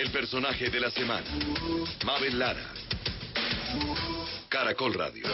El personaje de la semana. Mabel Lara. Caracol Radio.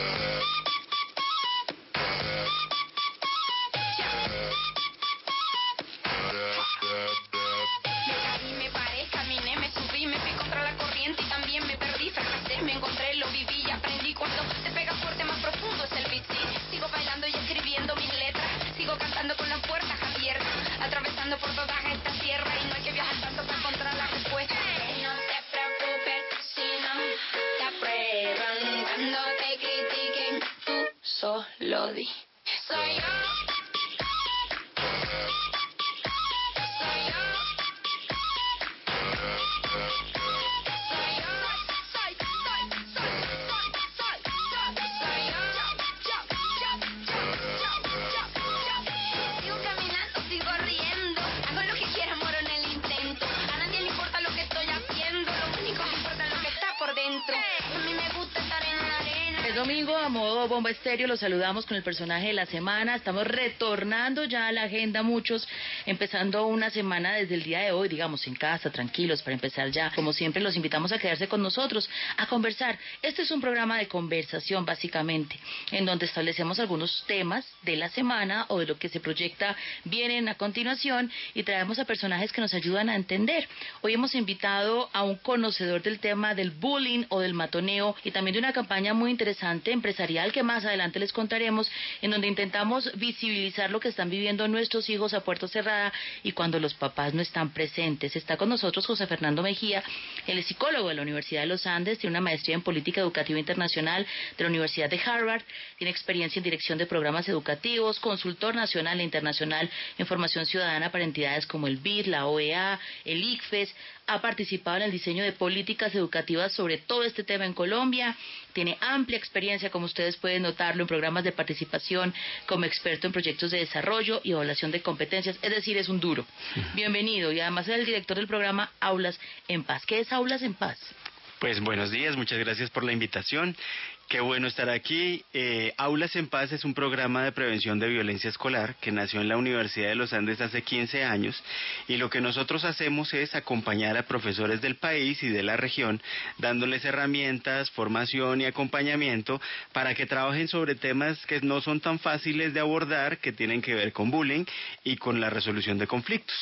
Estéreo, los saludamos con el personaje de la semana. Estamos retornando ya a la agenda muchos, empezando una semana desde el día de hoy, digamos, en casa, tranquilos, para empezar ya. Como siempre, los invitamos a quedarse con nosotros, a conversar. Este es un programa de conversación, básicamente, en donde establecemos algunos temas de la semana o de lo que se proyecta vienen a continuación y traemos a personajes que nos ayudan a entender. Hoy hemos invitado a un conocedor del tema del bullying o del matoneo y también de una campaña muy interesante empresarial que más adelante les contaremos, en donde intentamos visibilizar lo que están viviendo nuestros hijos a puerta y cuando los papás no están presentes. Está con nosotros José Fernando Mejía, es psicólogo de la Universidad de los Andes, tiene una maestría en política educativa internacional de la Universidad de Harvard, tiene experiencia en dirección de programas educativos, consultor nacional e internacional en formación ciudadana para entidades como el BID, la OEA, el ICFES, ha participado en el diseño de políticas educativas sobre todo este tema en Colombia, tiene amplia experiencia, como ustedes pueden notarlo, en programas de participación como experto en proyectos de desarrollo y evaluación de competencias, es decir, es un duro. Bienvenido y además es el director del programa Aulas en Paz. ¿Qué es Aulas en Paz? Pues buenos días, muchas gracias por la invitación. Qué bueno estar aquí. Eh, Aulas en Paz es un programa de prevención de violencia escolar que nació en la Universidad de los Andes hace 15 años y lo que nosotros hacemos es acompañar a profesores del país y de la región dándoles herramientas, formación y acompañamiento para que trabajen sobre temas que no son tan fáciles de abordar, que tienen que ver con bullying y con la resolución de conflictos.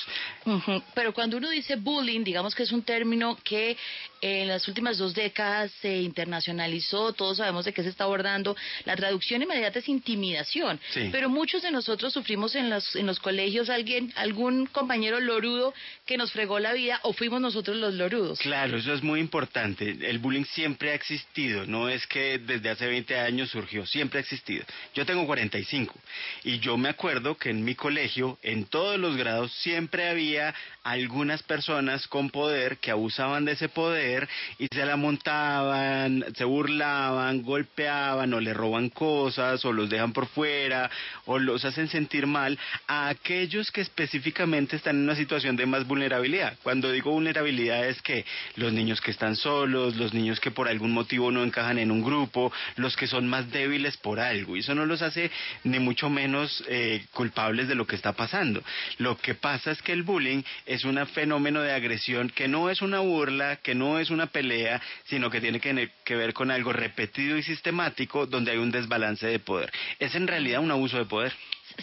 Pero cuando uno dice bullying, digamos que es un término que en las últimas dos décadas se internacionalizó, todos sabemos de qué se está abordando. La traducción inmediata es intimidación, Sí. pero muchos de nosotros sufrimos en los, en los colegios alguien, algún compañero lorudo que nos fregó la vida o fuimos nosotros los lorudos. Claro, eso es muy importante. El bullying siempre ha existido, no es que desde hace 20 años surgió, siempre ha existido. Yo tengo 45 y yo me acuerdo que en mi colegio, en todos los grados, siempre había algunas personas con poder que abusaban de ese poder y se la montaban, se burlaban, golpeaban o le roban cosas o los dejan por fuera o los hacen sentir mal a aquellos que específicamente están en una situación de más vulnerabilidad. Cuando digo vulnerabilidad es que los niños que están solos, los niños que por algún motivo no encajan en un grupo, los que son más débiles por algo. Y eso no los hace ni mucho menos eh, culpables de lo que está pasando. Lo que pasa es que el bullying es un fenómeno de agresión que no es una burla, que no es una pelea, sino que tiene que, que ver con algo repetido y sistemático donde hay un desbalance de poder. Es en realidad un abuso de poder.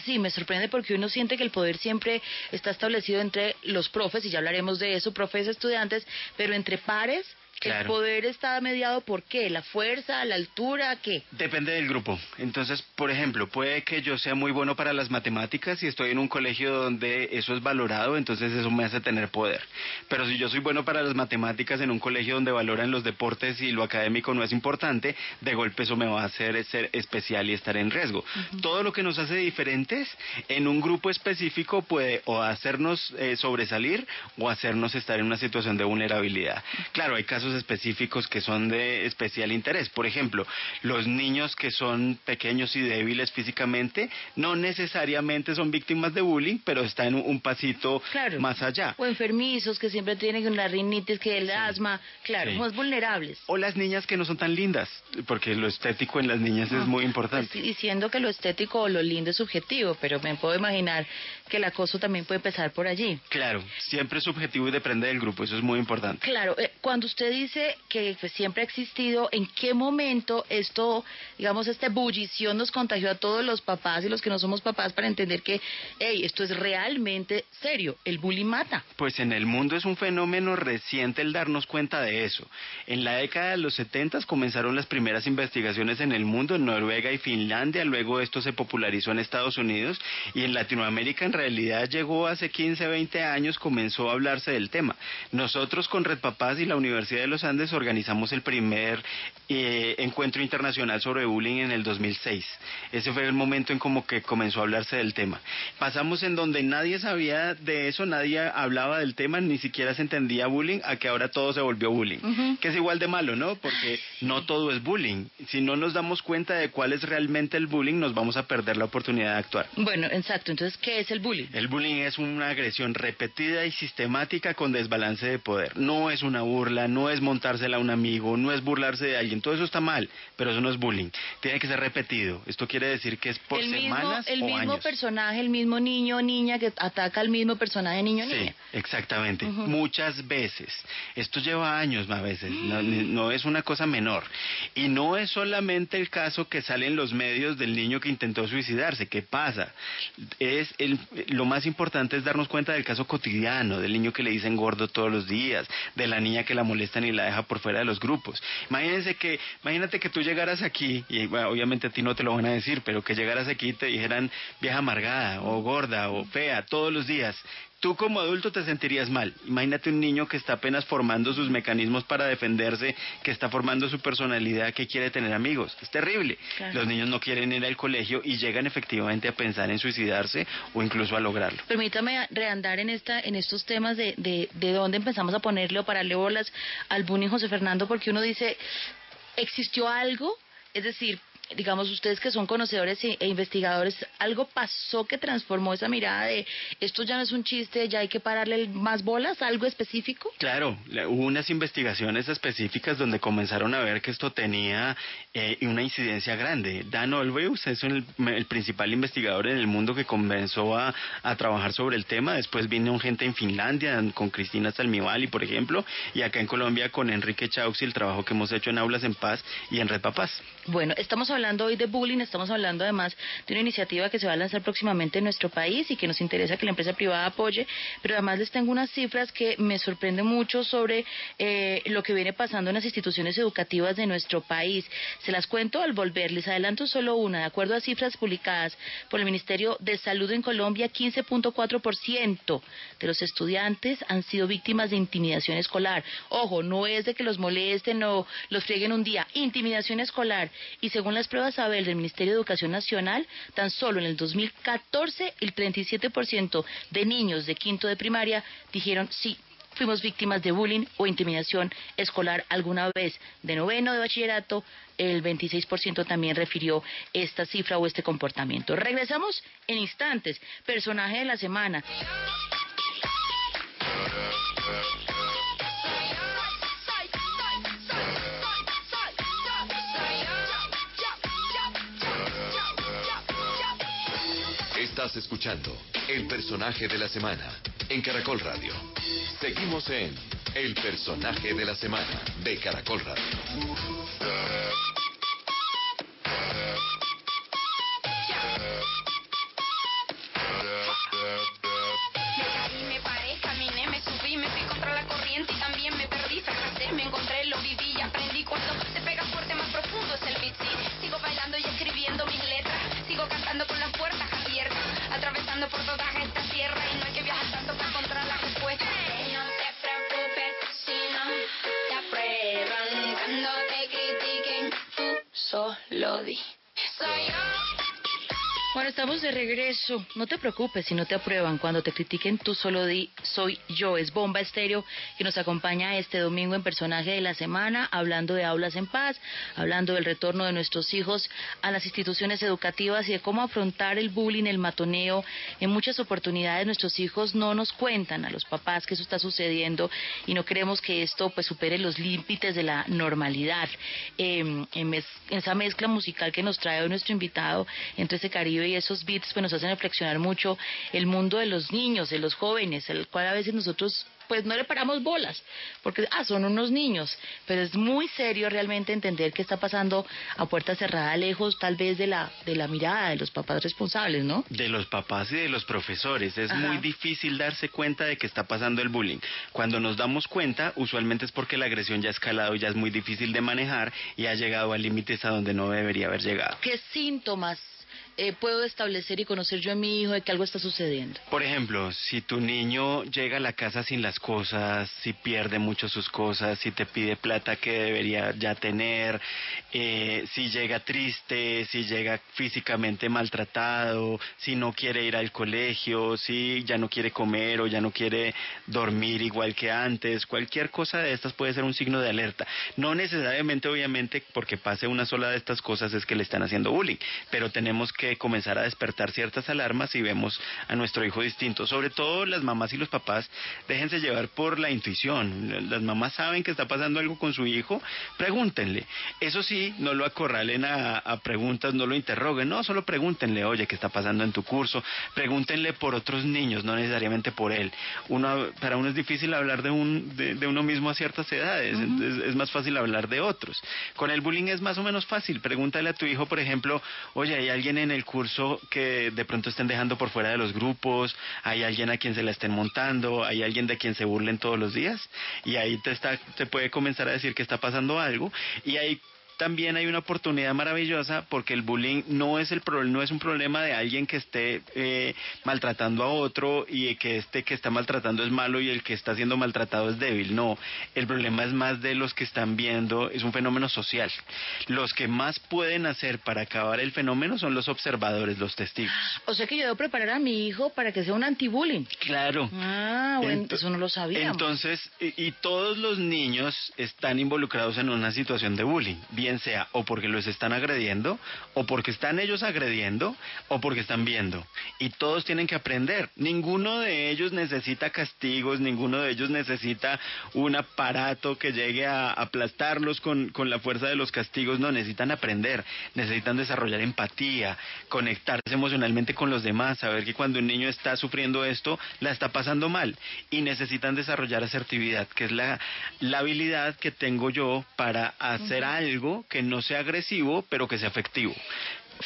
Sí, me sorprende porque uno siente que el poder siempre está establecido entre los profes, y ya hablaremos de eso, profes, estudiantes, pero entre pares, el Claro. poder está mediado por qué, la fuerza, la altura, qué. Depende del grupo. Entonces, por ejemplo, puede que yo sea muy bueno para las matemáticas y estoy en un colegio donde eso es valorado, entonces eso me hace tener poder. Pero si yo soy bueno para las matemáticas en un colegio donde valoran los deportes y lo académico no es importante, de golpe eso me va a hacer ser especial y estar en riesgo. Todo lo que nos hace diferentes en un grupo específico puede o hacernos eh, sobresalir o hacernos estar en una situación de vulnerabilidad. Claro, hay casos casos específicos que son de especial interés. Por ejemplo, los niños que son pequeños y débiles físicamente no necesariamente son víctimas de bullying, pero están un, un pasito Claro. más allá. O enfermizos que siempre tienen la rinitis, que el asma, claro, Sí. más vulnerables. O las niñas que no son tan lindas, porque lo estético en las niñas es muy importante. Pues, diciendo que lo estético o lo lindo es subjetivo, pero me puedo imaginar que el acoso también puede empezar por allí. Claro, siempre es subjetivo y depende del grupo, eso es muy importante. Claro, eh, cuando usted dice que pues, siempre ha existido, ¿en qué momento esto, digamos, esta ebullición nos contagió a todos los papás y los que no somos papás para entender que, hey, esto es realmente serio, el bullying mata? Pues en el mundo es un fenómeno reciente el darnos cuenta de eso. En la década de los 70 comenzaron las primeras investigaciones en el mundo, en Noruega y Finlandia, luego esto se popularizó en Estados Unidos y en Latinoamérica en realidad llegó hace 15, 20 años, comenzó a hablarse del tema. Nosotros con Red Papás y la Universidad de los Andes organizamos el primer eh, encuentro internacional sobre bullying en el 2006. Ese fue el momento en como que comenzó a hablarse del tema. Pasamos en donde nadie sabía de eso, nadie hablaba del tema, ni siquiera se entendía bullying, a que ahora todo se volvió bullying. Que es igual de malo, ¿no? Porque no todo es bullying. Si no nos damos cuenta de cuál es realmente el bullying, nos vamos a perder la oportunidad de actuar. Bueno, exacto, entonces, ¿qué es el bullying? El bullying es una agresión repetida y sistemática con desbalance de poder. No es una burla, no es montársela a un amigo, no es burlarse de alguien. Todo eso está mal, pero eso no es bullying. Tiene que ser repetido. Esto quiere decir que es por el mismo, semanas el o mismo años. personaje, el mismo niño o niña que ataca al mismo personaje niño o Sí, niña. exactamente. Muchas veces. Esto lleva años a veces. No, ni- no es una cosa menor. Y no es solamente el caso que sale en los medios del niño que intentó suicidarse. ¿Qué pasa? Es el, lo más importante es darnos cuenta del caso cotidiano, del niño que le dicen gordo todos los días, de la niña que la molestan y la deja por fuera de los grupos. Imagínense que, imagínate que tú llegaras aquí, y obviamente a ti no te lo van a decir, pero que llegaras aquí y te dijeran vieja amargada, o gorda, o fea, todos los días. Tú como adulto te sentirías mal. Imagínate un niño que está apenas formando sus mecanismos para defenderse, que está formando su personalidad, que quiere tener amigos. Es terrible. Claro. Los niños no quieren ir al colegio y llegan efectivamente a pensar en suicidarse o incluso a lograrlo. Permítame reandar en esta, en estos temas de, de, de dónde empezamos a ponerle o pararle bolas al bullying, José Fernando, porque uno dice, ¿existió algo? Es decir, digamos ustedes que son conocedores e, e investigadores, ¿algo pasó que transformó esa mirada de esto ya no es un chiste, ya hay que pararle más bolas? ¿Algo específico? Claro, la- hubo unas investigaciones específicas donde comenzaron a ver que esto tenía eh, una incidencia grande. Dan Olweus es el, el principal investigador en el mundo que comenzó a, a trabajar sobre el tema. Después vino gente en Finlandia con Cristina Salmivali, por ejemplo, y acá en Colombia con Enrique Chaux y el trabajo que hemos hecho en Aulas en Paz y en Red Papás. Bueno, estamos hablando hoy de bullying, estamos hablando además de una iniciativa que se va a lanzar próximamente en nuestro país y que nos interesa que la empresa privada apoye, pero además les tengo unas cifras que me sorprenden mucho sobre eh, lo que viene pasando en las instituciones educativas de nuestro país. Se las cuento al volver, les adelanto solo una. De acuerdo a cifras publicadas por el Ministerio de Salud en Colombia, 15.4% de los estudiantes han sido víctimas de intimidación escolar. Ojo, no es de que los molesten o los frieguen un día, intimidación escolar. Y según las pruebas Abel del Ministerio de Educación Nacional, tan solo en el 2014 el 37% de niños de quinto de primaria dijeron sí. Fuimos víctimas de bullying o intimidación escolar alguna vez. De noveno de bachillerato, el 26% también refirió esta cifra o este comportamiento. Regresamos en instantes. Personaje de la semana. Estás escuchando El personaje de la semana en Caracol Radio. Seguimos en El personaje de la semana de Caracol Radio. Por toda esta tierra y no hay que estamos de regreso. No te preocupes si no te aprueban. Cuando te critiquen, tú solo di soy yo. Es Bomba Estéreo que nos acompaña este domingo en personaje de la semana, hablando de aulas en paz, hablando del retorno de nuestros hijos a las instituciones educativas y de cómo afrontar el bullying, el matoneo. En muchas oportunidades nuestros hijos no nos cuentan a los papás que eso está sucediendo y no queremos que esto pues supere los límites de la normalidad. Eh, en esa mezcla musical que nos trae hoy nuestro invitado entre ese Caribe y esos beats pues nos hacen reflexionar mucho el mundo de los niños, de los jóvenes, el cual a veces nosotros pues no le paramos bolas, porque ah, son unos niños, pero es muy serio realmente entender qué está pasando a puerta cerrada, lejos tal vez de la de la mirada de los papás responsables, ¿no? De los papás y de los profesores, es muy difícil darse cuenta de que está pasando el bullying. Cuando nos damos cuenta, usualmente es porque la agresión ya ha escalado, ya es muy difícil de manejar y ha llegado a límites a donde no debería haber llegado. ¿Qué síntomas eh, puedo establecer y conocer yo a mi hijo de que algo está sucediendo? Por ejemplo, si tu niño llega a la casa sin las cosas, si pierde mucho sus cosas, si te pide plata que debería ya tener, eh, si llega triste, si llega físicamente maltratado, si no quiere ir al colegio, si ya no quiere comer o ya no quiere dormir igual que antes, cualquier cosa de estas puede ser un signo de alerta. No necesariamente, obviamente, porque pase una sola de estas cosas es que le están haciendo bullying, pero tenemos que que comenzar a despertar ciertas alarmas y vemos a nuestro hijo distinto. Sobre todo las mamás y los papás, déjense llevar por la intuición. Las mamás saben que está pasando algo con su hijo, pregúntenle. Eso sí, no lo acorralen a, preguntas, no lo interroguen, no, solo pregúntenle, oye, ¿qué está pasando en tu curso? Pregúntenle por otros niños, no necesariamente por él. Uno, para uno es difícil hablar de, un, de, uno mismo a ciertas edades, es, es más fácil hablar de otros. Con el bullying es más o menos fácil. Pregúntale a tu hijo, por ejemplo, oye, ¿hay alguien en el curso que de pronto estén dejando por fuera de los grupos, hay alguien a quien se la estén montando, hay alguien de quien se burlen todos los días y ahí te, está, te puede comenzar a decir que está pasando algo y ahí también hay una oportunidad maravillosa porque el bullying no es el no es un problema de alguien que esté eh, maltratando a otro y que este que está maltratando es malo y el que está siendo maltratado es débil. No, el problema es más de los que están viendo, es un fenómeno social. Los que más pueden hacer para acabar el fenómeno son los observadores, los testigos. O sea que yo debo preparar a mi hijo para que sea un anti-bullying. Claro. Ah, bueno, eso no lo sabía. Entonces, y, y todos los niños están involucrados en una situación de bullying. Bien sea o porque los están agrediendo, o porque están ellos agrediendo, o porque están viendo. Y todos tienen que aprender. Ninguno de ellos necesita castigos, ninguno de ellos necesita un aparato que llegue a aplastarlos con, con la fuerza de los castigos. No, necesitan aprender, necesitan desarrollar empatía, conectarse emocionalmente con los demás, saber que cuando un niño está sufriendo esto, la está pasando mal. Y necesitan desarrollar asertividad, que es la, la habilidad que tengo yo para hacer algo que no sea agresivo, pero que sea efectivo.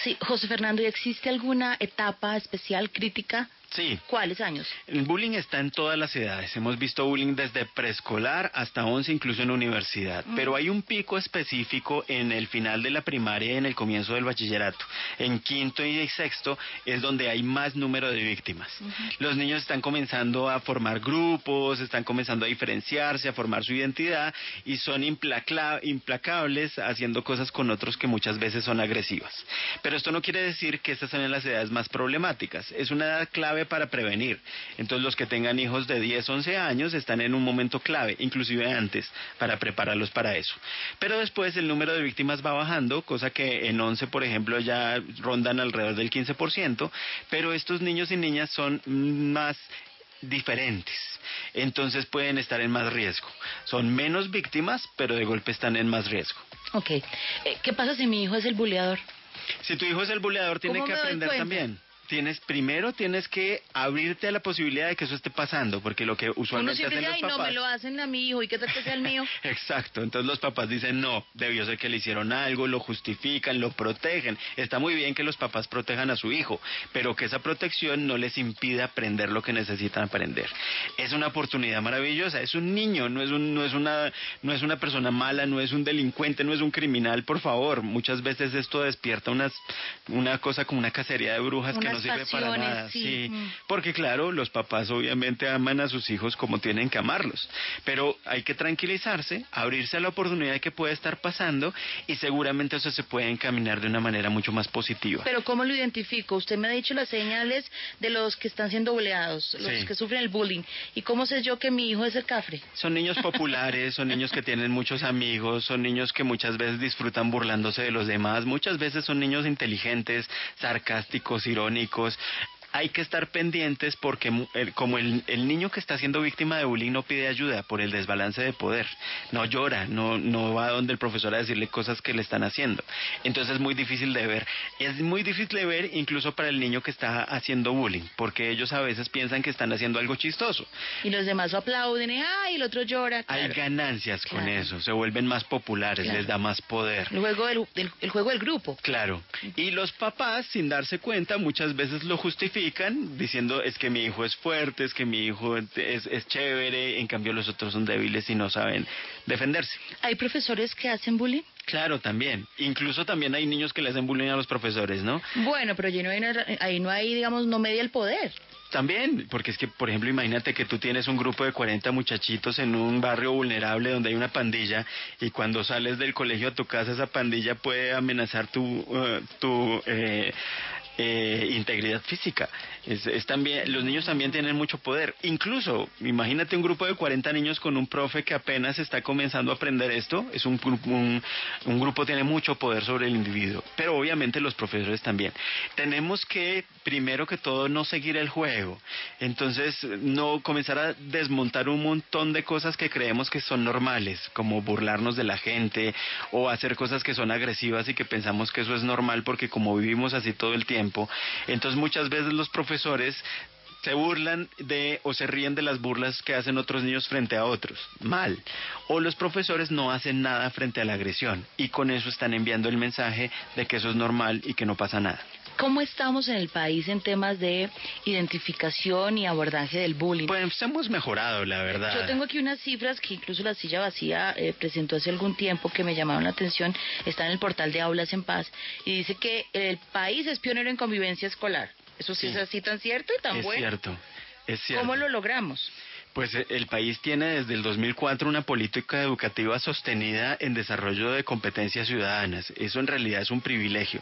Sí, José Fernando, ¿y existe alguna etapa especial crítica Sí. ¿Cuáles años? El bullying está en todas las edades. Hemos visto bullying desde preescolar hasta 11, incluso en universidad. Mm. Pero hay un pico específico en el final de la primaria y en el comienzo del bachillerato. En quinto y sexto es donde hay más número de víctimas. Los niños están comenzando a formar grupos, están comenzando a diferenciarse, a formar su identidad y son implacables haciendo cosas con otros que muchas veces son agresivas. Pero esto no quiere decir que estas son las edades más problemáticas. Es una edad clave para prevenir. Entonces los que tengan hijos de 10, 11 años están en un momento clave, inclusive antes, para prepararlos para eso. Pero después el número de víctimas va bajando, cosa que en 11, por ejemplo, ya rondan alrededor del 15%, pero estos niños y niñas son más diferentes. Entonces pueden estar en más riesgo. Son menos víctimas, pero de golpe están en más riesgo. Ok. Eh, ¿Qué pasa si mi hijo es el buleador? Si tu hijo es el buleador, tiene que aprender también tienes primero tienes que abrirte a la posibilidad de que eso esté pasando, porque lo que usualmente hacen los papás... no, me lo hacen a mi hijo, ¿y qué tal que sea el mío? Exacto, entonces los papás dicen, no, debió ser que le hicieron algo, lo justifican, lo protegen. Está muy bien que los papás protejan a su hijo, pero que esa protección no les impida aprender lo que necesitan aprender. Es una oportunidad maravillosa, es un niño, no es, un, no es, una, no es una persona mala, no es un delincuente, no es un criminal, por favor. Muchas veces esto despierta unas, una cosa como una cacería de brujas que no sirve para nada. sí. Sí, Mm. porque claro, los papás obviamente aman a sus hijos como tienen que amarlos, pero hay que tranquilizarse, abrirse a la oportunidad que puede estar pasando y seguramente eso se puede encaminar de una manera mucho más positiva. Pero ¿cómo lo identifico? Usted me ha dicho las señales de los que están siendo boleados, los Sí. que sufren el bullying. ¿Y cómo sé yo que mi hijo es el cafre? Son niños populares, son niños que tienen muchos amigos, son niños que muchas veces disfrutan burlándose de los demás, muchas veces son niños inteligentes, sarcásticos, irónicos. Because. Hay que estar pendientes porque el- como el, el niño que está siendo víctima de bullying no pide ayuda por el desbalance de poder, no llora, no, no va donde el profesor a decirle cosas que le están haciendo. Entonces es muy difícil de ver. Es muy difícil de ver incluso para el niño que está haciendo bullying, porque ellos a veces piensan que están haciendo algo chistoso. Y los demás lo aplauden, y el otro llora. Hay claro. ganancias con eso, se vuelven más populares, Claro. les da más poder. El juego del, del- el juego del grupo. Claro. Y los papás, sin darse cuenta, muchas veces lo justifican diciendo es que mi hijo es fuerte, es que mi hijo es, es chévere, en cambio los otros son débiles y no saben defenderse. ¿Hay profesores que hacen bullying? Claro, también. Incluso también hay niños que le hacen bullying a los profesores, ¿no? Bueno, pero allí no hay, ahí no hay, digamos, no media el poder. También, porque es que, por ejemplo, imagínate que tú tienes un grupo de 40 muchachitos en un barrio vulnerable donde hay una pandilla y cuando sales del colegio a tu casa esa pandilla puede amenazar tu, eh, tu eh, eh, integridad física. Es, es también, los niños también tienen mucho poder. Incluso, imagínate un grupo de 40 niños con un profe que apenas está comenzando a aprender esto. Es un, un, un grupo tiene mucho poder sobre el individuo, pero obviamente los profesores también. Tenemos que, primero que todo, no seguir el juego. Entonces, no comenzar a desmontar un montón de cosas que creemos que son normales, como burlarnos de la gente o hacer cosas que son agresivas y que pensamos que eso es normal porque como vivimos así todo el tiempo, entonces muchas veces los profesores se burlan de o se ríen de las burlas que hacen otros niños frente a otros. Mal. O los profesores no hacen nada frente a la agresión y con eso están enviando el mensaje de que eso es normal y que no pasa nada. ¿Cómo estamos en el país en temas de identificación y abordaje del bullying? Pues hemos mejorado, la verdad. Yo tengo aquí unas cifras que incluso la silla vacía eh, presentó hace algún tiempo que me llamaron la atención. Está en el portal de Aulas en Paz y dice que el país es pionero en convivencia escolar. Eso sí, Sí. es así tan cierto y tan es bueno. cierto. Es cierto. ¿Cómo lo logramos? Pues eh, el país tiene desde el 2004 una política educativa sostenida en desarrollo de competencias ciudadanas. Eso en realidad es un privilegio.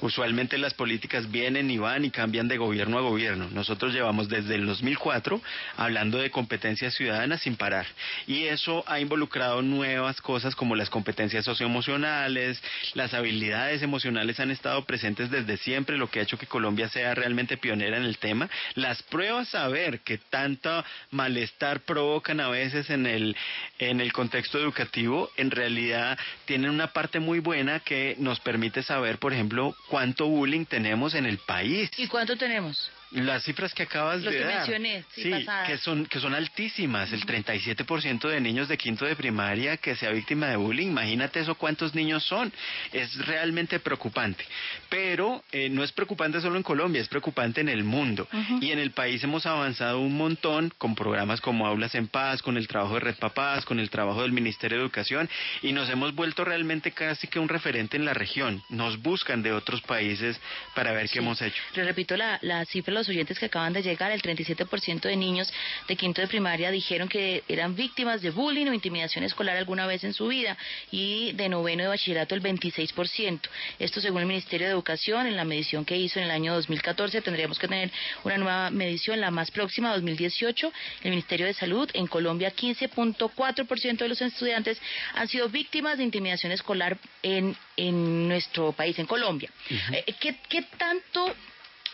Usualmente las políticas vienen y van y cambian de gobierno a gobierno. Nosotros llevamos desde el 2004 hablando de competencias ciudadanas sin parar. Y eso ha involucrado nuevas cosas como las competencias socioemocionales, las habilidades emocionales han estado presentes desde siempre, lo que ha hecho que Colombia sea realmente pionera en el tema. Las pruebas a ver que tanto malestar provocan a veces en el, en el contexto educativo, en realidad tienen una parte muy buena que nos permite saber, por ejemplo, cuánto bullying tenemos en el país. ¿Y cuánto tenemos? Las cifras que acabas Los de que dar. mencioné, sí, pasadas. que son, que son altísimas. El 37% de niños de quinto de primaria que sea víctima de bullying. Imagínate eso, cuántos niños son. Es realmente preocupante. Pero eh, no es preocupante solo en Colombia, es preocupante en el mundo. Y en el país hemos avanzado un montón con programas como Aulas en Paz, con el trabajo de Red Papás, con el trabajo del Ministerio de Educación y nos hemos vuelto realmente casi que un referente en la región. Nos buscan de otros países para ver Sí. qué hemos hecho. Le repito la, la cifra los oyentes que acaban de llegar. El 37% de niños de quinto de primaria dijeron que eran víctimas de bullying o intimidación escolar alguna vez en su vida y de noveno de bachillerato el 26%. Esto según el Ministerio de Educación en la medición que hizo en el año 2014. Tendríamos que tener una nueva medición, la más próxima, 2018. El Ministerio de Salud en Colombia 15.4% de los estudiantes han sido víctimas de intimidación escolar en, en nuestro país, en Colombia. Eh, ¿qué, ¿Qué tanto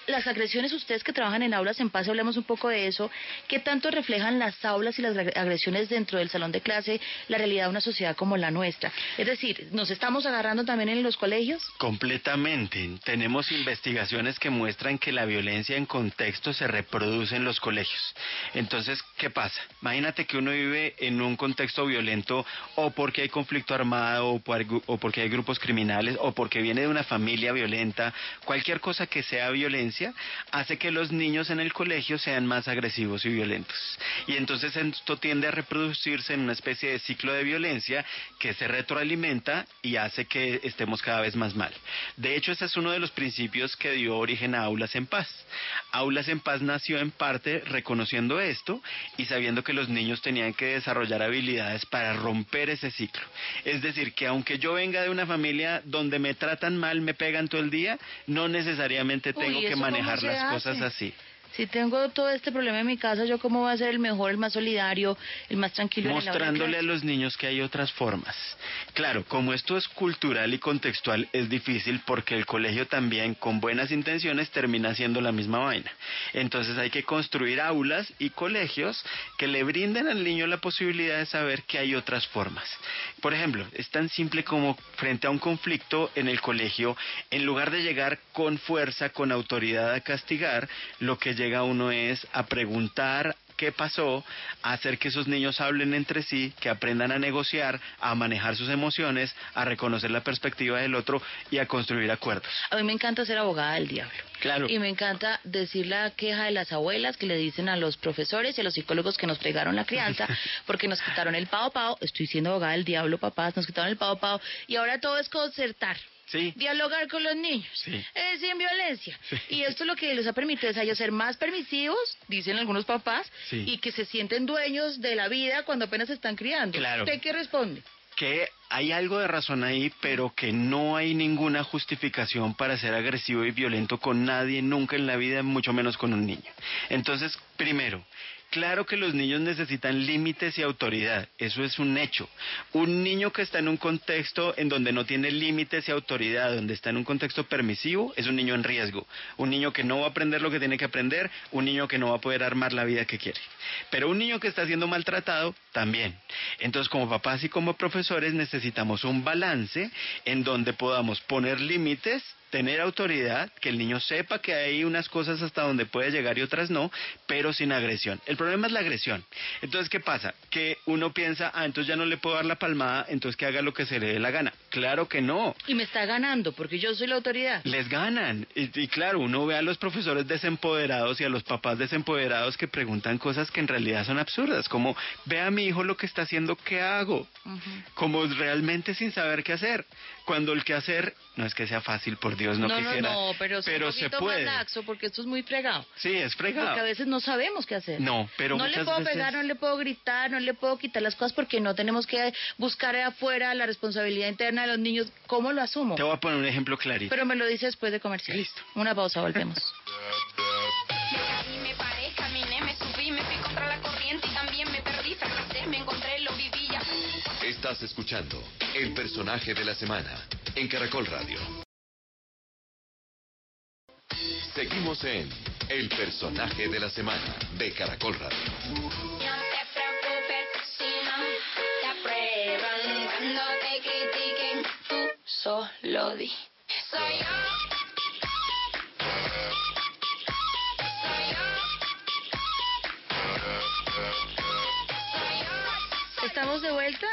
las agresiones, ustedes que trabajan en aulas en paz, hablemos un poco de eso, ¿qué tanto reflejan las aulas y las ag- agresiones dentro del salón de clase la realidad de una sociedad como la nuestra? Es decir, ¿nos estamos agarrando también en los colegios? Completamente. Tenemos investigaciones que muestran que la violencia en contexto se reproduce en los colegios. Entonces, ¿qué pasa? Imagínate que uno vive en un contexto violento o porque hay conflicto armado o, por- o porque hay grupos criminales o porque viene de una familia violenta, cualquier cosa que sea violencia violencia hace que los niños en el colegio sean más agresivos y violentos. Y entonces esto tiende a reproducirse en una especie de ciclo de violencia que se retroalimenta y hace que estemos cada vez más mal. De hecho, ese es uno de los principios que dio origen a Aulas en Paz. Aulas en Paz nació en parte reconociendo esto y sabiendo que los niños tenían que desarrollar habilidades para romper ese ciclo. Es decir, que aunque yo venga de una familia donde me tratan mal, me pegan todo el día, no necesariamente tengo Uy, que ¿eso cómo manejar las cosas así. Si tengo todo este problema en mi casa, ¿yo cómo voy a ser el mejor, el más solidario, el más tranquilo? en el aula de mostrándole a los niños que hay otras formas. Claro, como esto es cultural y contextual, es difícil porque el colegio también, con buenas intenciones, termina haciendo la misma vaina. Entonces hay que construir aulas y colegios que le brinden al niño la posibilidad de saber que hay otras formas. Por ejemplo, es tan simple como frente a un conflicto en el colegio, en lugar de llegar con fuerza, con autoridad a castigar, lo que llega uno es a preguntar qué pasó, a hacer que esos niños hablen entre sí, que aprendan a negociar, a manejar sus emociones, a reconocer la perspectiva del otro y a construir acuerdos. A mí me encanta ser abogada del diablo. Claro. Y me encanta decir la queja de las abuelas que le dicen a los profesores y a los psicólogos que nos pegaron la crianza porque nos quitaron el pao pao. Estoy siendo abogada del diablo, papás, nos quitaron el pao pao. Y ahora todo es concertar. Sí. Dialogar con los niños, Sí. eh, sin violencia. Y esto lo que les ha permitido es a ellos ser más permisivos, dicen algunos papás, y que se sienten dueños de la vida cuando apenas se están criando. Claro. ¿Usted qué responde? que hay algo de razón ahí, pero que no hay ninguna justificación para ser agresivo y violento con nadie nunca en la vida, mucho menos con un niño. Entonces, primero, claro que los niños necesitan límites y autoridad, eso es un hecho. Un niño que está en un contexto en donde no tiene límites y autoridad, donde está en un contexto permisivo, es un niño en riesgo. Un niño que no va a aprender lo que tiene que aprender, un niño que no va a poder armar la vida que quiere. Pero un niño que está siendo maltratado, también. Entonces, como papás y como profesores, necesitamos un balance en donde podamos poner límites, tener autoridad, que el niño sepa que hay unas cosas hasta donde puede llegar y otras no, pero sin agresión. El problema es la agresión. Entonces, ¿qué pasa? Que uno piensa, ah, entonces ya no le puedo dar la palmada, entonces que haga lo que se le dé la gana. Claro que no. Y me está ganando porque yo soy la autoridad. Les ganan. Y, y claro, uno ve a los profesores desempoderados y a los papás desempoderados que preguntan cosas que en realidad son absurdas, como, ve a mi hijo lo que está haciendo, ¿qué hago? Como realmente sin saber qué hacer. Cuando el qué hacer, no es que sea fácil, por Dios, no, no, quisiera. no, pero, sí un se poquito puede. más laxo porque esto es muy fregado. Sí, es fregado. Porque a veces no sabemos qué hacer. No, pero no le puedo veces- pegar, no le puedo gritar, no le puedo quitar las cosas porque no tenemos que buscar afuera la responsabilidad interna de los niños. ¿Cómo lo asumo? Te voy a poner un ejemplo clarito. Pero me lo dice después de comercial. Listo. Una pausa, volvemos. Estás escuchando el personaje de la semana en Caracol Radio. Seguimos en el personaje de la semana de Caracol Radio.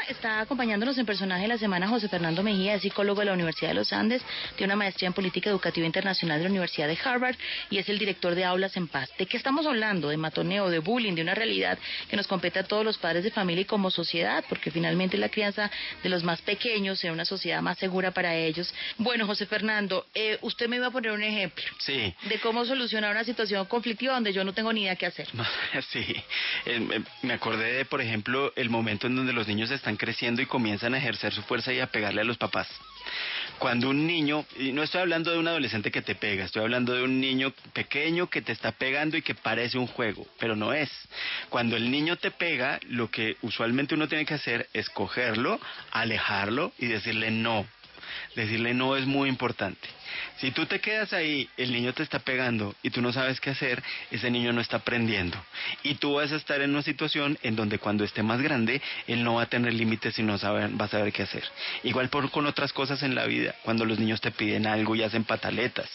Está acompañándonos en personaje de la semana José Fernando Mejía, es psicólogo de la Universidad de los Andes, tiene una maestría en política educativa internacional de la Universidad de Harvard y es el director de Aulas en Paz. ¿De qué estamos hablando? De matoneo, de bullying, de una realidad que nos compete a todos los padres de familia y como sociedad, porque finalmente la crianza de los más pequeños en una sociedad más segura para ellos. Bueno, José Fernando, eh, usted me iba a poner un ejemplo Sí. de cómo solucionar una situación conflictiva donde yo no tengo ni idea qué hacer. Sí, Eh, me- me acordé de, por ejemplo, el momento en donde los niños están creciendo y comienzan a ejercer su fuerza y a pegarle a los papás. Cuando un niño, y no estoy hablando de un adolescente que te pega, estoy hablando de un niño pequeño que te está pegando y que parece un juego, pero no es. Cuando el niño te pega, lo que usualmente uno tiene que hacer es cogerlo, alejarlo y decirle no. Decirle no es muy importante. Si tú te quedas ahí, el niño te está pegando y tú no sabes qué hacer, ese niño no está aprendiendo. Y tú vas a estar en una situación en donde cuando esté más grande, él no va a tener límites y no sabe, va a saber qué hacer. Igual por, con otras cosas en la vida, cuando los niños te piden algo y hacen pataletas.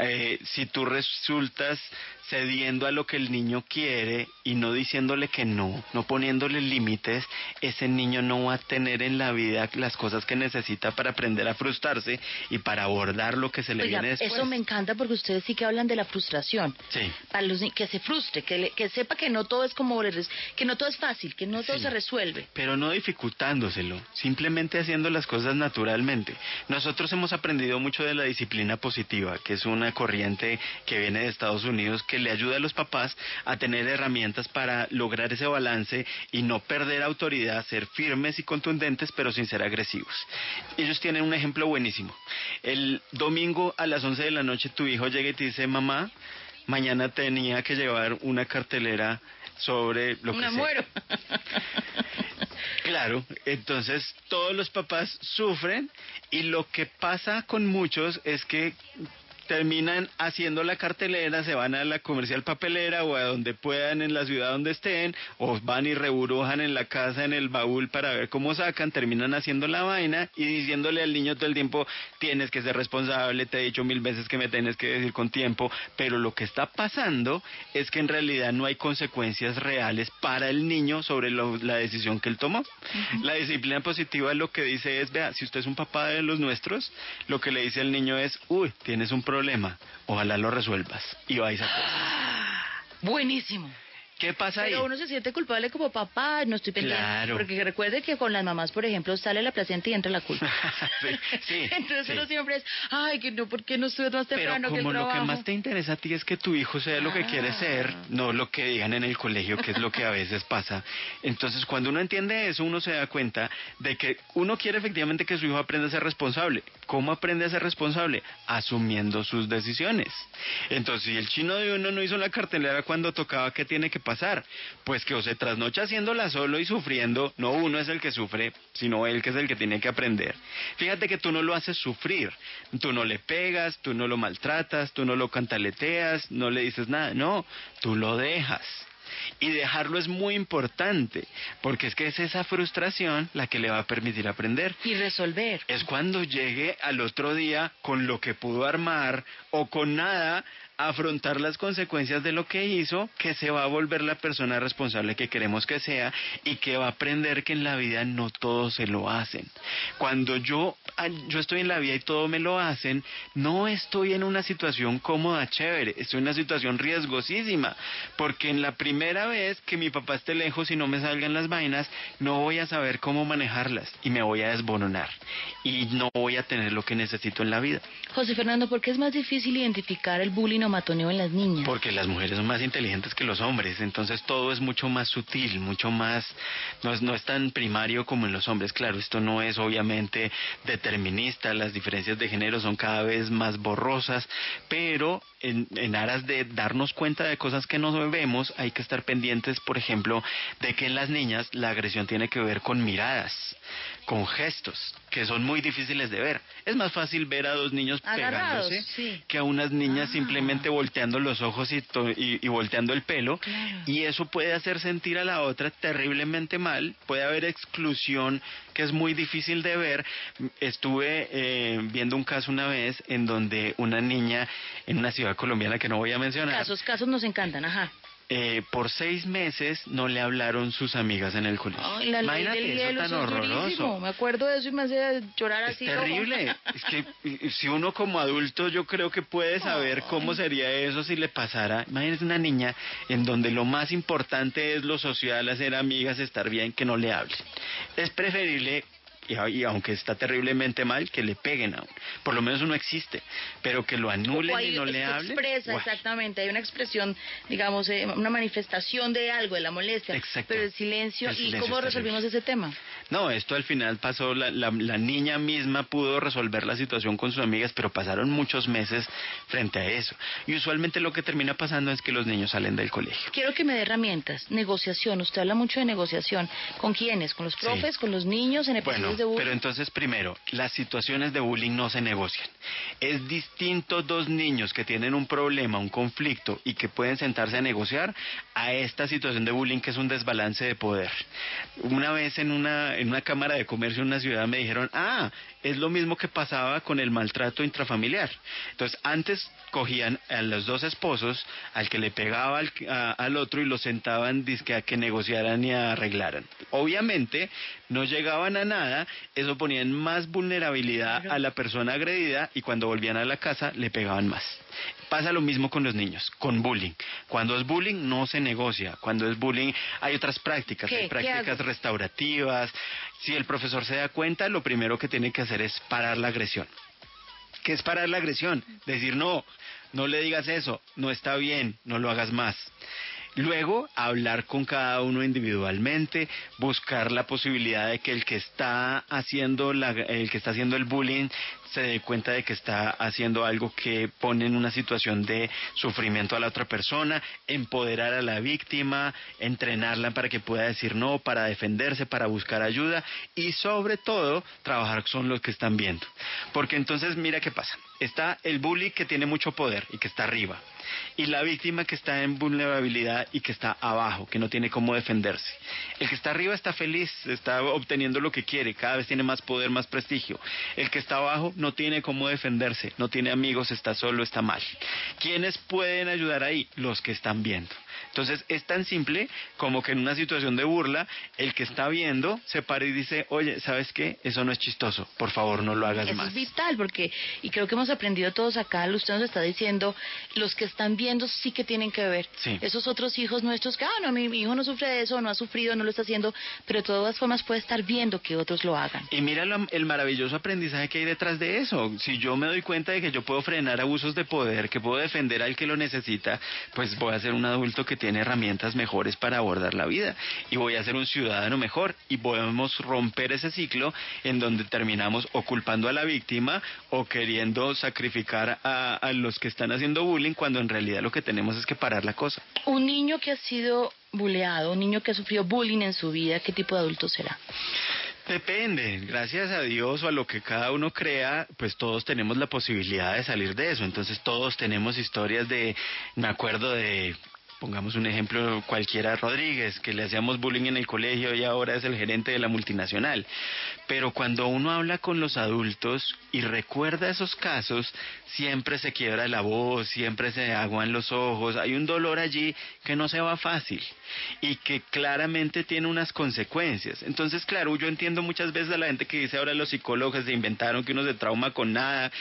Eh, si tú resultas cediendo a lo que el niño quiere y no diciéndole que no, no poniéndole límites, ese niño no va a tener en la vida las cosas que necesita para aprender a frustrarse y para abordar lo que se le Oiga, viene después. eso me encanta porque ustedes sí que hablan de la frustración. Sí. Para los ni- que se frustre, que, le- que sepa que no todo es como que no todo es fácil, que no todo Sí. se resuelve. Pero no dificultándoselo, simplemente haciendo las cosas naturalmente. Nosotros hemos aprendido mucho de la disciplina positiva, que es una corriente que viene de Estados Unidos que le ayuda a los papás a tener herramientas para lograr ese balance y no perder autoridad, ser firmes y contundentes, pero sin ser agresivos. Ellos tienen un ejemplo buenísimo. El domingo a las 11 de la noche tu hijo llega y te dice, mamá, mañana tenía que llevar una cartelera sobre lo que Me sea". muero. Claro, entonces todos los papás sufren y lo que pasa con muchos es que terminan haciendo la cartelera, se van a la comercial papelera o a donde puedan en la ciudad donde estén, o van y reburujan en la casa, en el baúl para ver cómo sacan, terminan haciendo la vaina y diciéndole al niño todo el tiempo, tienes que ser responsable, te he dicho mil veces que me tienes que decir con tiempo, pero lo que está pasando es que en realidad no hay consecuencias reales para el niño sobre lo- la decisión que él tomó. La disciplina positiva lo que dice es, vea, si usted es un papá de los nuestros, lo que le dice al niño es, uy, tienes un problema, ojalá lo resuelvas y vais a. Buenísimo. ¿Qué pasa ahí? Pero uno se siente culpable como papá, no estoy pendiente. Claro. Porque recuerde que con las mamás, por ejemplo, sale la placenta y entra la culpa. Sí, sí, Entonces sí. uno siempre es, ay, que no, ¿por qué no estuve más Pero temprano que el como lo que más te interesa a ti es que tu hijo sea lo que quiere Ah. ser, no lo que digan en el colegio, que es lo que a veces pasa. Entonces, cuando uno entiende eso, uno se da cuenta de que uno quiere efectivamente que su hijo aprenda a ser responsable. ¿Cómo aprende a ser responsable? Asumiendo sus decisiones. Entonces, si el chino de uno no hizo la cartelera cuando tocaba, ¿qué tiene que pasar? Pues que o se trasnocha haciéndola solo y sufriendo, no uno es el que sufre, sino él que es el que tiene que aprender. Fíjate que tú no lo haces sufrir, tú no le pegas, tú no lo maltratas, tú no lo cantaleteas, no le dices nada, no, tú lo dejas. Y dejarlo es muy importante, porque es que es esa frustración la que le va a permitir aprender. Y resolver. Es cuando llegue al otro día con lo que pudo armar o con nada afrontar las consecuencias de lo que hizo, que se va a volver la persona responsable que queremos que sea y que va a aprender que en la vida no todo se lo hacen. Cuando yo, yo estoy en la vida y todo me lo hacen, no estoy en una situación cómoda, chévere, estoy en una situación riesgosísima, porque en la primera vez que mi papá esté lejos y no me salgan las vainas, no voy a saber cómo manejarlas y me voy a desboronar y no voy a tener lo que necesito en la vida. José Fernando, ¿por qué es más difícil identificar el bullying matoneo en las niñas? Porque las mujeres son más inteligentes que los hombres, entonces todo es mucho más sutil, mucho más, no es, no es tan primario como en los hombres. Claro, esto no es obviamente determinista, las diferencias de género son cada vez más borrosas, pero en, en aras de darnos cuenta de cosas que no vemos, hay que estar pendientes, por ejemplo, de que en las niñas la agresión tiene que ver con miradas, con gestos, que son muy difíciles de ver. Es más fácil ver a dos niños Agarrados, pegándose sí. que a unas niñas Ah. simplemente volteando los ojos y, to- y- y volteando el pelo. Claro. Y eso puede hacer sentir a la otra terriblemente mal. Puede haber exclusión que es muy difícil de ver. Estuve eh, viendo un caso una vez en donde una niña en una ciudad colombiana que no voy a mencionar, Casos, casos nos encantan, ajá. Eh, por seis meses no le hablaron sus amigas en el colegio. Ay, la ley Imagínate del eso hielo, tan eso es durísimo. horroroso. Me acuerdo de eso y me hace llorar Es así. terrible. Es que si uno como adulto yo creo que puede saber cómo sería eso si le pasara. Imagínese una niña en donde lo más importante es lo social, hacer amigas, estar bien, que no le hablen. Es preferible y, aunque está terriblemente mal, que le peguen a uno. Por lo menos uno existe, pero que lo anulen y no le hablen. expresa, ¡guau! exactamente. Hay una expresión, digamos, eh, una manifestación de algo, de la molestia. Exacto. Pero el silencio, El ¿y cómo es resolvimos ese tema? No, esto al final pasó, la, la, la niña misma pudo resolver la situación con sus amigas, pero pasaron muchos meses frente a eso. Y usualmente lo que termina pasando es que los niños salen del colegio. Quiero que me dé herramientas. Negociación. Usted habla mucho de negociación. ¿Con quiénes? ¿Con los Sí. profes? ¿Con los niños? ¿En episodios Bueno, de bullying? pero entonces primero, las situaciones de bullying no se negocian. Es distinto dos niños que tienen un problema, un conflicto y que pueden sentarse a negociar a esta situación de bullying que es un desbalance de poder. Una vez en una en una cámara de comercio en una ciudad me dijeron, ah, es lo mismo que pasaba con el maltrato intrafamiliar. Entonces, antes cogían a los dos esposos, al que le pegaba al, al otro y los sentaban disque a que negociaran y arreglaran. Obviamente, no llegaban a nada, eso ponía en más vulnerabilidad a la persona agredida y cuando volvían a la casa le pegaban más. Pasa lo mismo con los niños, con bullying. Cuando es bullying no se negocia, cuando es bullying hay otras prácticas, hay prácticas restaurativas. Si el profesor se da cuenta, lo primero que tiene que hacer es parar la agresión. ¿Qué es parar la agresión? Decir no, no le digas eso, no está bien, no lo hagas más. Luego, hablar con cada uno individualmente, buscar la posibilidad de que el que está haciendo la, el que está haciendo el bullying se dé cuenta de que está haciendo algo que pone en una situación de sufrimiento a la otra persona, empoderar a la víctima, entrenarla para que pueda decir no, para defenderse, para buscar ayuda y sobre todo trabajar con los que están viendo. Porque entonces mira qué pasa. Está el bully que tiene mucho poder y que está arriba y la víctima que está en vulnerabilidad y que está abajo, que no tiene cómo defenderse. El que está arriba está feliz, está obteniendo lo que quiere, cada vez tiene más poder, más prestigio. El que está abajo no tiene cómo defenderse, no tiene amigos, está solo, está mal. ¿Quiénes pueden ayudar ahí? Los que están viendo. Entonces es tan simple como que en una situación de burla, el que está viendo se para y dice, oye, ¿sabes qué? Eso no es chistoso, por favor no lo hagas más. Es vital porque, y creo que hemos aprendido todos acá, usted nos está diciendo, los que están viendo sí que tienen que ver. Esos otros hijos nuestros que, ah, no, mi, hijo no sufre de eso, no ha sufrido, no lo está haciendo, pero de todas formas puede estar viendo que otros lo hagan. Y mira el maravilloso aprendizaje que hay detrás de eso. Si yo me doy cuenta de que yo puedo frenar abusos de poder, que puedo defender al que lo necesita, pues voy a ser un adulto que tiene herramientas mejores para abordar la vida y voy a ser un ciudadano mejor y podemos romper ese ciclo en donde terminamos o culpando a la víctima o queriendo sacrificar a, a los que están haciendo bullying cuando en realidad lo que tenemos es que parar la cosa. Un niño que ha sido buleado, un niño que ha sufrido bullying en su vida, ¿qué tipo de adulto será? Depende, gracias a Dios o a lo que cada uno crea, pues todos tenemos la posibilidad de salir de eso. Entonces todos tenemos historias de, me acuerdo de pongamos un ejemplo cualquiera, Rodríguez, que le hacíamos bullying en el colegio y ahora es el gerente de la multinacional. Pero cuando uno habla con los adultos y recuerda esos casos, siempre se quiebra la voz, siempre se aguan los ojos, hay un dolor allí que no se va fácil y que claramente tiene unas consecuencias. Entonces, claro, yo entiendo muchas veces a la gente que dice ahora los psicólogos se inventaron que uno se trauma con nada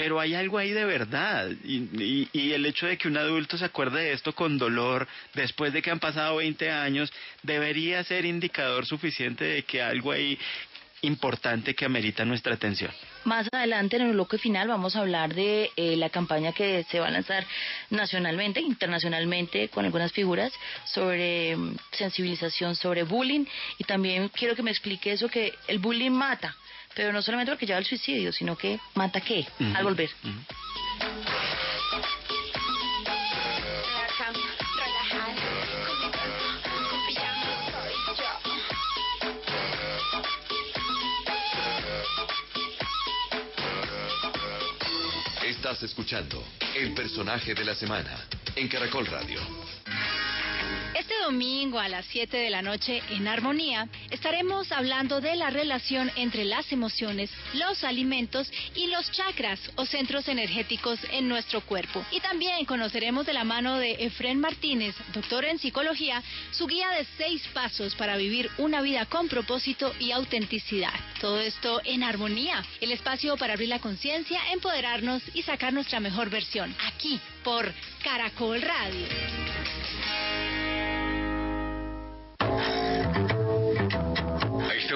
pero hay algo ahí de verdad. Y, el hecho de que un adulto se acuerde de esto con dolor después de que han pasado 20 años debería ser indicador suficiente de que algo ahí importante que amerita nuestra atención. Más adelante en el bloque final vamos a hablar de eh, la campaña que se va a lanzar nacionalmente, internacionalmente, con algunas figuras sobre mm, sensibilización sobre bullying. Y también quiero que me explique eso que el bullying mata pero no solamente porque lleva al suicidio, sino que mata qué al volver. Estás escuchando el personaje de la semana en Caracol Radio. Domingo a las 7 de la noche en Armonía estaremos hablando de la relación entre las emociones, los alimentos y los chakras o centros energéticos en nuestro cuerpo. Y también conoceremos de la mano de Efren Martínez, doctor en psicología, su guía de seis pasos para vivir una vida con propósito y autenticidad. Todo esto en Armonía, el espacio para abrir la conciencia, empoderarnos y sacar nuestra mejor versión, aquí por Caracol Radio.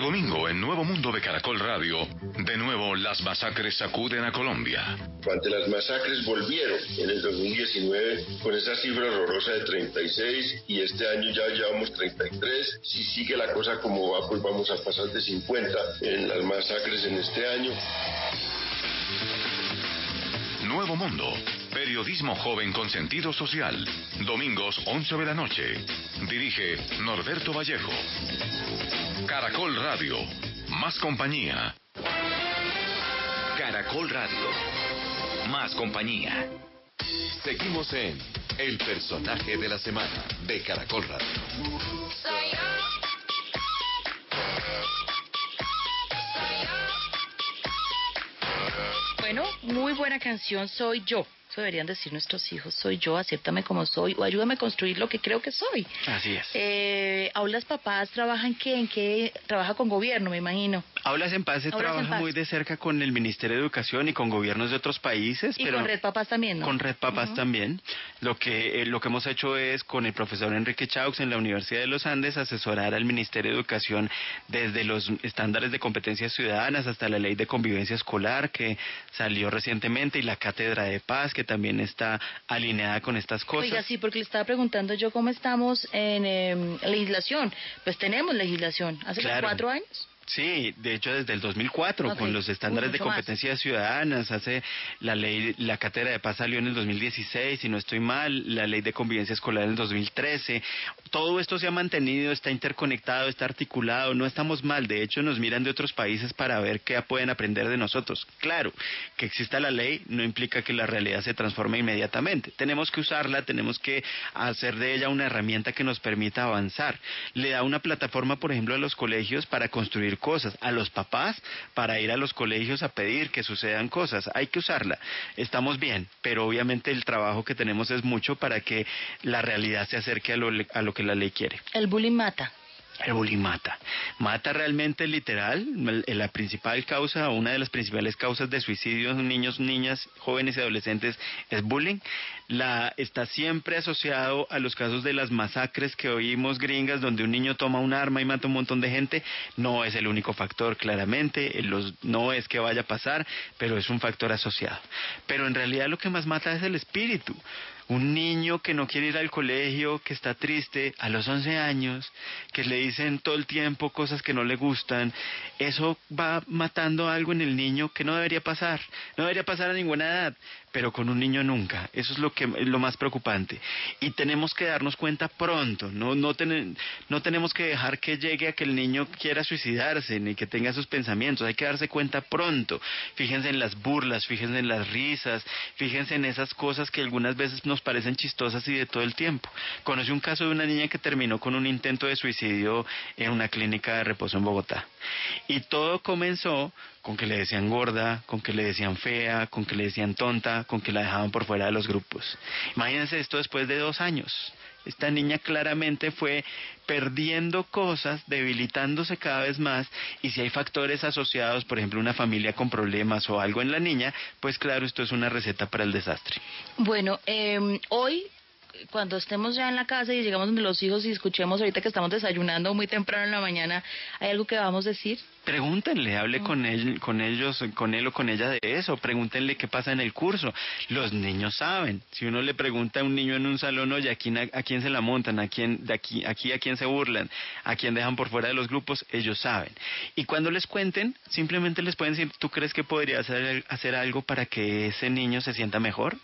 Domingo en Nuevo Mundo de Caracol Radio, de nuevo las masacres sacuden a Colombia. Cuando las masacres volvieron en el 2019 con esa cifra horrorosa de 36 y este año ya llevamos 33. Si sigue la cosa como va, pues vamos a pasar de 50 en las masacres en este año. Nuevo Mundo, Periodismo joven con sentido social. Domingos 11 de la noche. Dirige Norberto Vallejo. Caracol Radio. Más compañía. Caracol Radio. Más compañía. Seguimos en El personaje de la semana de Caracol Radio. Bueno, muy buena canción Soy yo. Eso deberían decir nuestros hijos, soy yo, acéptame como soy o ayúdame a construir lo que creo que soy. Así es. Eh, Aulas Papás trabaja en qué, en qué, trabaja con gobierno, me imagino. Aulas en Paz se Aulas en trabaja Paz. muy de cerca con el Ministerio de Educación y con gobiernos de otros países, Y pero con Red Papás también, ¿no? con Red Papás también. Lo que eh, lo que hemos hecho es con el profesor Enrique Chaux en la Universidad de los Andes asesorar al Ministerio de Educación desde los estándares de competencias ciudadanas hasta la ley de convivencia escolar que salió recientemente y la cátedra de paz que también está alineada con estas cosas. Oiga, sí, porque le estaba preguntando yo cómo estamos en em, legislación. Pues tenemos legislación. ¿Hace Claro. cuatro años? Sí, de hecho desde el 2004 Ok. con los estándares Uy, de competencias ciudadanas, hace la ley, la cátedra de paz salió en el 2016, si no estoy mal, la ley de convivencia escolar en el 2013. Todo esto se ha mantenido, está interconectado, está articulado, no estamos mal, de hecho nos miran de otros países para ver qué pueden aprender de nosotros. Claro, que exista la ley no implica que la realidad se transforme inmediatamente. Tenemos que usarla, tenemos que hacer de ella una herramienta que nos permita avanzar. Le da una plataforma, por ejemplo, a los colegios para construir cosas, a los papás para ir a los colegios a pedir que sucedan cosas. Hay que usarla. Estamos bien, pero obviamente el trabajo que tenemos es mucho para que la realidad se acerque a lo, a lo que la ley quiere. El bullying mata. El bullying mata. Mata realmente literal. La principal causa, una de las principales causas de suicidios en niños, niñas, jóvenes y adolescentes es bullying. La, está siempre asociado a los casos de las masacres que oímos gringas, donde un niño toma un arma y mata un montón de gente. No es el único factor, claramente. Los, no es que vaya a pasar, pero es un factor asociado. Pero en realidad lo que más mata es el espíritu. Un niño que no quiere ir al colegio, que está triste a los 11 años, que le dicen todo el tiempo cosas que no le gustan, eso va matando algo en el niño que no debería pasar. No debería pasar a ninguna edad, pero con un niño nunca. Eso es lo, que, lo más preocupante. Y tenemos que darnos cuenta pronto. No, no, ten- no tenemos que dejar que llegue a que el niño quiera suicidarse ni que tenga esos pensamientos. Hay que darse cuenta pronto. Fíjense en las burlas, fíjense en las risas, fíjense en esas cosas que algunas veces nos parecen chistosas y de todo el tiempo. Conocí un caso de una niña que terminó con un intento de suicidio en una clínica de reposo en Bogotá. Y todo comenzó con que le decían gorda, con que le decían fea, con que le decían tonta, con que la dejaban por fuera de los grupos. Imagínense esto después de dos años. Esta niña claramente fue perdiendo cosas, debilitándose cada vez más y si hay factores asociados, por ejemplo, una familia con problemas o algo en la niña, pues claro, esto es una receta para el desastre. Bueno, eh, hoy, cuando estemos ya en la casa y llegamos donde los hijos y escuchemos ahorita que estamos desayunando muy temprano en la mañana, ¿hay algo que vamos a decir? Pregúntenle, hable con él, con ellos, con él o con ella de eso. Pregúntenle qué pasa en el curso. Los niños saben. Si uno le pregunta a un niño en un salón, oye, ¿a quién, a, a quién se la montan? ¿A quién, de aquí, aquí a quién se burlan? ¿A quién dejan por fuera de los grupos? Ellos saben. Y cuando les cuenten, simplemente les pueden decir, ¿tú crees que podrías hacer, hacer algo para que ese niño se sienta mejor?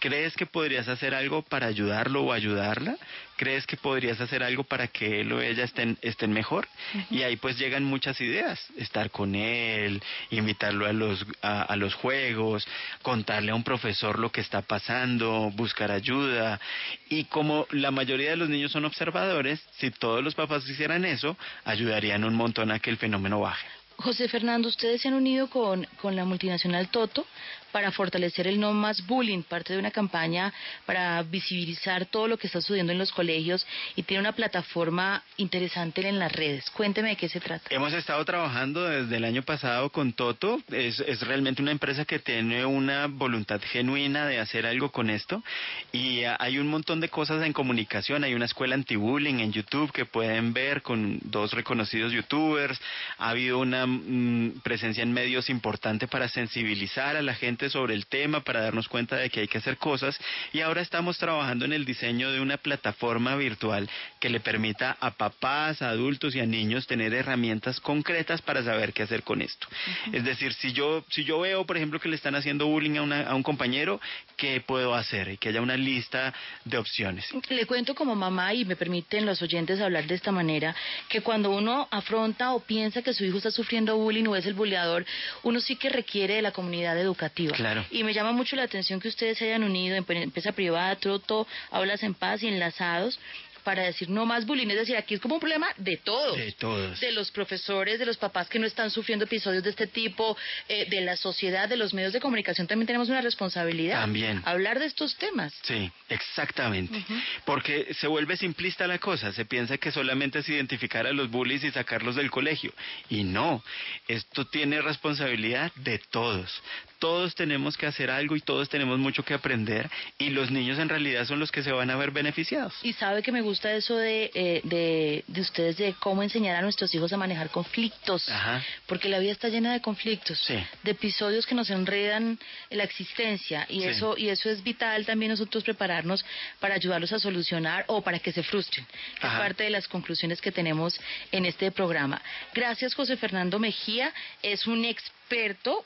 ¿Crees que podrías hacer algo para ayudarlo o ayudarla? ¿Crees que podrías hacer algo para que él o ella estén, estén mejor? Y ahí pues llegan muchas ideas, estar con él, invitarlo a los, a, a los juegos, contarle a un profesor lo que está pasando, buscar ayuda. Y como la mayoría de los niños son observadores, si todos los papás hicieran eso, ayudarían un montón a que el fenómeno baje. José Fernando, ustedes se han unido con, con la multinacional Toto para fortalecer el no más bullying, parte de una campaña para visibilizar todo lo que está sucediendo en los colegios y tiene una plataforma interesante en las redes. Cuénteme de qué se trata. Hemos estado trabajando desde el año pasado con Toto. Es, es realmente una empresa que tiene una voluntad genuina de hacer algo con esto. Y hay un montón de cosas en comunicación. Hay una escuela anti-bullying en YouTube que pueden ver con dos reconocidos youtubers. Ha habido una mm, presencia en medios importante para sensibilizar a la gente sobre el tema, para darnos cuenta de que hay que hacer cosas. Y ahora estamos trabajando en el diseño de una plataforma virtual que le permita a papás, a adultos y a niños tener herramientas concretas para saber qué hacer con esto. Es decir, si yo, si yo veo, por ejemplo, que le están haciendo bullying a, una- a un compañero, ¿qué puedo hacer? Y que haya una lista de opciones. Le cuento como mamá, y me permiten los oyentes hablar de esta manera, que cuando uno afronta o piensa que su hijo está sufriendo bullying o es el buleador, uno sí que requiere de la comunidad educativa. Claro. Y me llama mucho la atención que ustedes se hayan unido en empresa privada, Troto, Aulas en Paz y Enlazados para decir no más bullying. Es decir, aquí es como un problema de todos. De todos. De los profesores, de los papás que no están sufriendo episodios de este tipo, eh, de la sociedad, de los medios de comunicación. También tenemos una responsabilidad. También. Hablar de estos temas. Sí, exactamente. Porque se vuelve simplista la cosa. Se piensa que solamente es identificar a los bullies y sacarlos del colegio. Y no, esto tiene responsabilidad de todos. Todos tenemos que hacer algo y todos tenemos mucho que aprender y los niños en realidad son los que se van a ver beneficiados. Y sabe que me gusta eso de, eh, de, de ustedes de cómo enseñar a nuestros hijos a manejar conflictos. Ajá. Porque la vida está llena de conflictos, Sí. de episodios que nos enredan en la existencia y Sí. eso y eso es vital también nosotros prepararnos para ayudarlos a solucionar o para que se frustren. que Es parte de las conclusiones que tenemos en este programa. Gracias José Fernando Mejía, es un experto,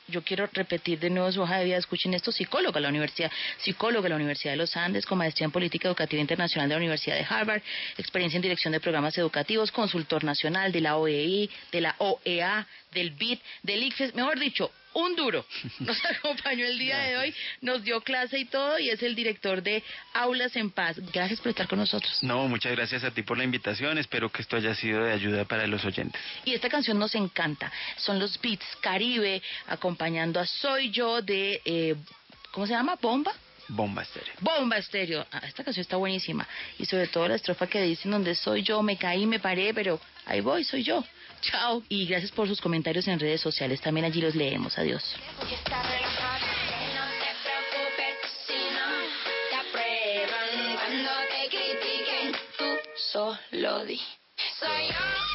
yo quiero repetir de nuevo su hoja de vida, escuchen esto, psicólogo de la Universidad, psicólogo de la Universidad de los Andes, con maestría en Política Educativa Internacional de la Universidad de Harvard, experiencia en dirección de programas educativos, consultor nacional de la OEI, de la OEA, del BID, del ICFES, mejor dicho, un duro. Nos acompañó el día de hoy, nos dio clase y todo, y es el director de Aulas en Paz. Gracias por estar con nosotros. No, muchas gracias a ti por la invitación. Espero que esto haya sido de ayuda para los oyentes. Y esta canción nos encanta. Son los Beats Caribe acompañando a Soy Yo de, eh, ¿cómo se llama? ¿Bomba? Bomba estéreo. Bomba Estéreo. Ah, esta canción está buenísima. Y sobre todo la estrofa que dicen donde soy yo, me caí, me paré, pero ahí voy, soy yo. Chao. Y gracias por sus comentarios en redes sociales. También allí los leemos. Adiós. Solo di. Soy yo.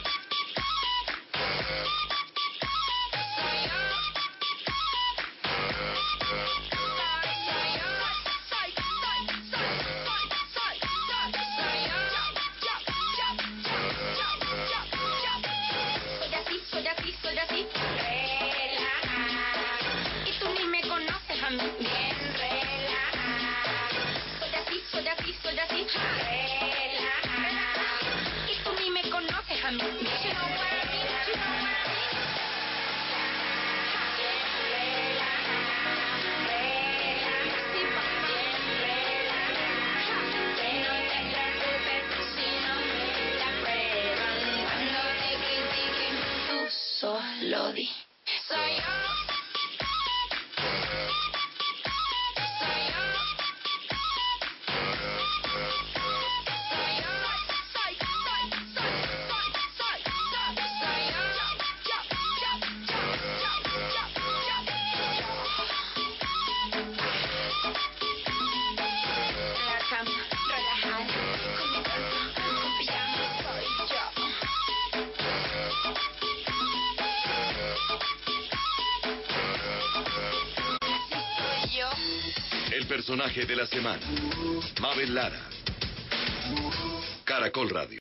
Personaje de la semana. Mabel Lara. Caracol Radio.